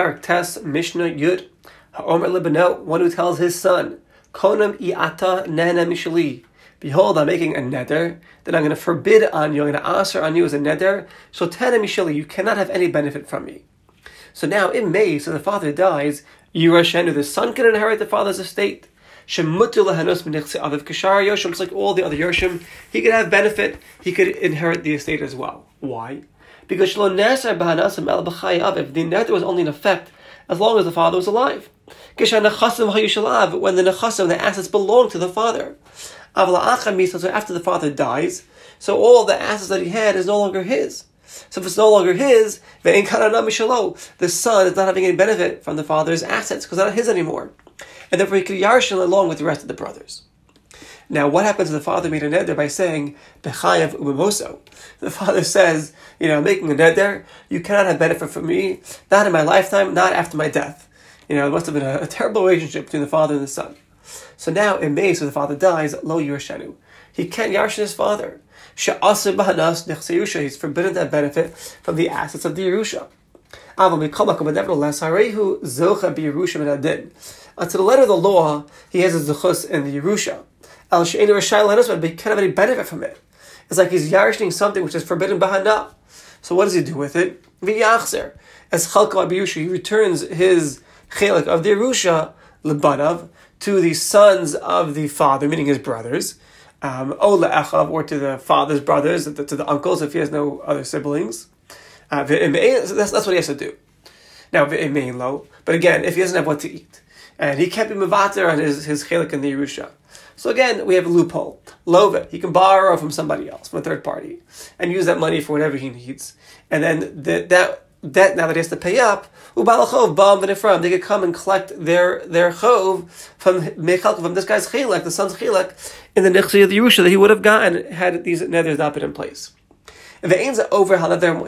Parak Tes Mishnah Yud. Ha'omer Libano, one who tells his son, Konam i'ata nene mishali. Behold, I'm making a neder that I'm going to forbid on you, I'm going to answer on you as a neder. So tene mishali, you cannot have any benefit from me. So now in May, so the father dies, Yirashenu, the son can inherit the father's estate. Shemutu lehanos aviv kishar yoshim, just like all the other yoshim, he could have benefit, he could inherit the estate as well. Why? Because shlo neser b'hanasim el if the neder was only in effect as long as the father was alive. When the nechasim, the assets belong to the father. So after the father dies, so all the assets that he had is no longer his. So if it's no longer his, the son is not having any benefit from the father's assets because they're not his anymore. And therefore he could yarshin along with the rest of the brothers. Now, what happens if the father made a neder by saying, Bechayev umemoso? The father says, you know, I'm making a neder, you cannot have benefit from me, not in my lifetime, not after my death. You know, it must have been a, a terrible relationship between the father and the son. So now in May, so the father dies, lo yirshenu. He can't yarshin his father. He's forbidden to benefit from the assets of the Yerusha. Unto the letter of the law, he has a zechus in the Yerusha. Al she'enu rashai but he can't any benefit from it. It's like he's yarishing something which is forbidden bahana. So what does he do with it? V'yachzer. As chalko abiyusha, he returns his chelik of the Yerusha, lebanav, to the sons of the father, meaning his brothers, um, or to the father's brothers, to the uncles if he has no other siblings. Uh, that's, that's what he has to do. Now, but again, if he doesn't have what to eat, and he can't be mevater on his, his chelik in the Yerusha. So again, we have a loophole. Love he can borrow from somebody else, from a third party, and use that money for whatever he needs. And then the, that debt now that he has to pay up, they could come and collect their their chov from from this guy's chilek, the son's chilek, in the nichsi of the Yerusha that he would have gotten had these neders not been in place. If the over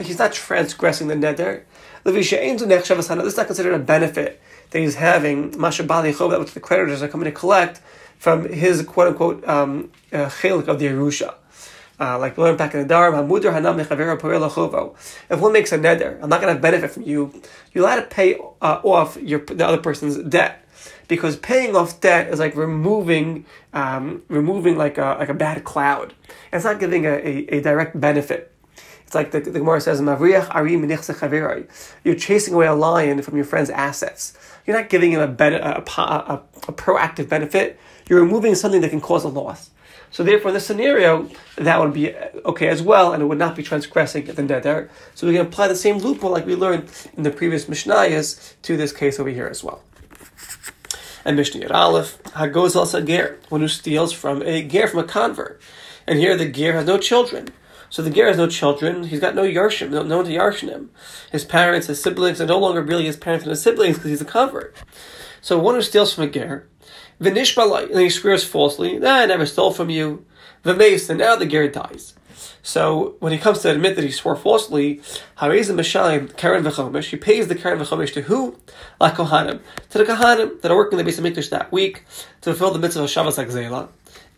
he's not transgressing the neder. This is not considered a benefit that he's having, mashabali chov, that which the creditors are coming to collect from his quote unquote um, uh, of the Yerusha. Uh, like we learned back in the Dharm, Hamudr Hanam If one makes a neder, I'm not going to benefit from you. You're allowed to pay uh, off your the other person's debt, because paying off debt is like removing um, removing like a like a bad cloud. It's not giving a, a, a direct benefit. It's like the, the Gemara says, You're chasing away a lion from your friend's assets. You're not giving him a, ben- a, a, a proactive benefit. You're removing something that can cause a loss. So therefore, in this scenario, that would be uh, okay as well, and it would not be transgressing the neder. So we can apply the same loophole like we learned in the previous Mishnayos to this case over here as well. And Mishnah Aleph, Hagoz al Ger, one who steals from a ger, from a convert. And here the ger has no children. So the ger has no children, he's got no yarshim, no, no one to yarshin him. His parents, his siblings are no longer really his parents and his siblings because he's a convert. So one who steals from a ger, V'nishbalai, and he swears falsely, nah, I never stole from you. V'meis, and now the ger dies. So when he comes to admit that he swore falsely, Harizim Mishalim, Karen v'chomish, he pays the Karen v'chomish to who? La Kohanim. To the Kohanim that are working in the base of Mikdash that week to fulfill the mitzvah of Shabbos Zela.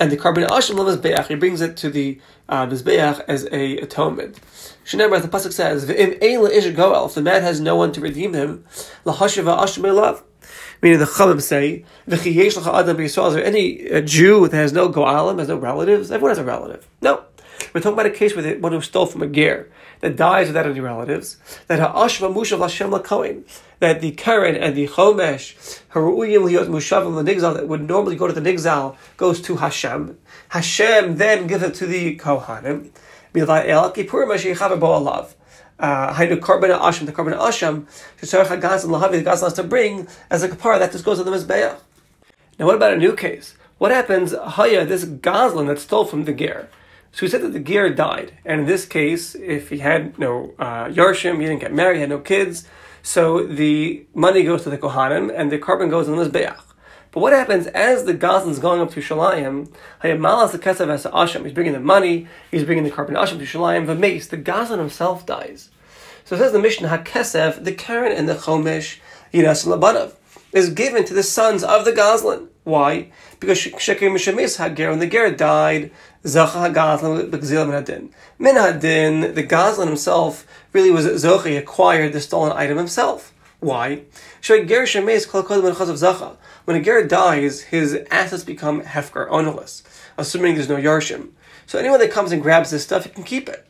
And the korban Ashim Mizbeach, he brings it to the uh, Mizbeach as a atonement. Shneimar, the Pasuk says, V'im Eila Ish Goel, if the man has no one to redeem him, La Ashim Elav. Meaning the Chalim say, Is there any uh, Jew that has no Goalim, has no relatives? Everyone has a relative. No. We're talking about a case where one who stole from a ger that dies without any relatives. That ha'ashva mushav Hashem lakoin. That the Karen and the Chomesh, Haru'uyim liyot mushavim l'nigzal, that would normally go to the nigzal, goes to Hashem. Hashem then gives it to the Kohanim. Milvai el kippur mashiach bo alav uh, hainu korban asham, the korban asham, shetzarech hagazan lahavi, the gazlan has to bring as a kapara that just goes on the mizbeach. Now, what about a new case? What happens, haya, this gazlan that stole from the ger? So we said that the ger died, and in this case, if he had no uh, yarshim, he didn't get married, he had no kids, so the money goes to the kohanim, and the korban goes on the mizbeach. But what happens as the is going up to Shalayim? Hayamalas the Kesav as Asham. He's bringing the money. He's bringing the korban Asham to Shalayim. The mace, the Gazlan himself dies. So it says the Mishnah HaKesev, the Karen and the Chomish, Yiras Labanav, is given to the sons of the Gazlan. Why? Because Shekim Shemis Hager, when the Ger died, Zacha HaGazlan B'Gzil Min Min Hadin, the Gazlan himself really was Zochi, acquired the stolen item himself. Why? When a ger dies, his assets become hefker, ownerless, assuming there's no yarshim. So anyone that comes and grabs this stuff, he can keep it.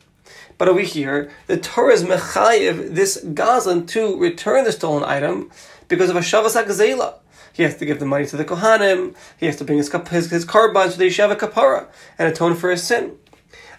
But over here, the Torah is mechayiv this gazlan to return the stolen item because of a shavas. He has to give the money to the kohanim. He has to bring his his, his korbans to the yeshiva kapara and atone for his sin.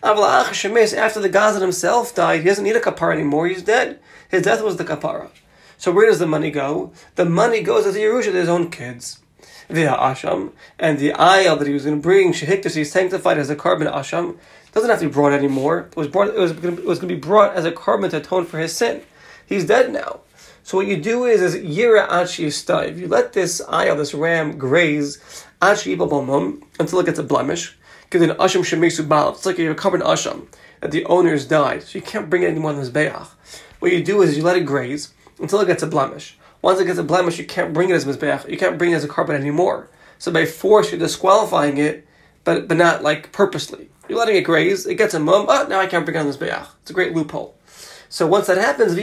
After the Gazlan himself died, he doesn't need a kapara anymore. He's dead. His death was the kapara. So where does the money go? The money goes to the Yerusha his own kids. Via Asham, and the ayah that he was going to bring, Shehikdash, he's sanctified as a korban Asham, doesn't have to be brought anymore. It was brought. It was it was going to be brought as a korban to atone for his sin. He's dead now. So what you do is is Yira Achi If You let this ayah, this ram, graze Achi until it gets a blemish. Because an Asham Shemisu Baal. It's like you korban Asham that the owners died, so you can't bring it anymore in this Be'ach. What you do is you let it graze until it gets a blemish. Once it gets a blemish, you can't bring it as mizbeach. You can't bring it as a korban anymore. So by force, you're disqualifying it, but but not like purposely. You're letting it graze. It gets a mum. Oh, now I can't bring it on this beach. It's a great loophole. So once that happens,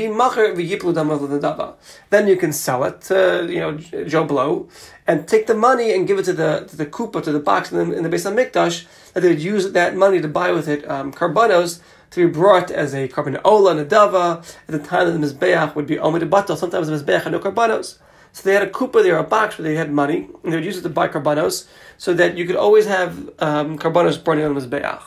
then you can sell it to you know Joe Blow and take the money and give it to the to the kupa to the box in the, in the base of mikdash that they would use that money to buy with it um, karbanos to be brought as a korban ola and a dava at the time that the mizbeach would be omid batal. Sometimes the mizbeach had no karbanos. So they had a kupa there, a box where they had money, and they would use it to buy korbanos, so that you could always have um, karbanos burning on the mizbeach.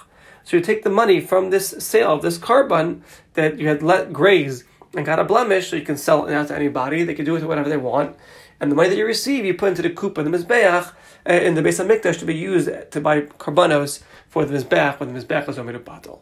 So you take the money from this sale of this korban that you had let graze and got a blemish, so you can sell it out to anybody. They can do it to whatever they want, and the money that you receive, you put into the kupa, the mizbeach, uh, in the base of mikdash to be used to buy karbanos for the mizbeach when the mizbeach is omid batal.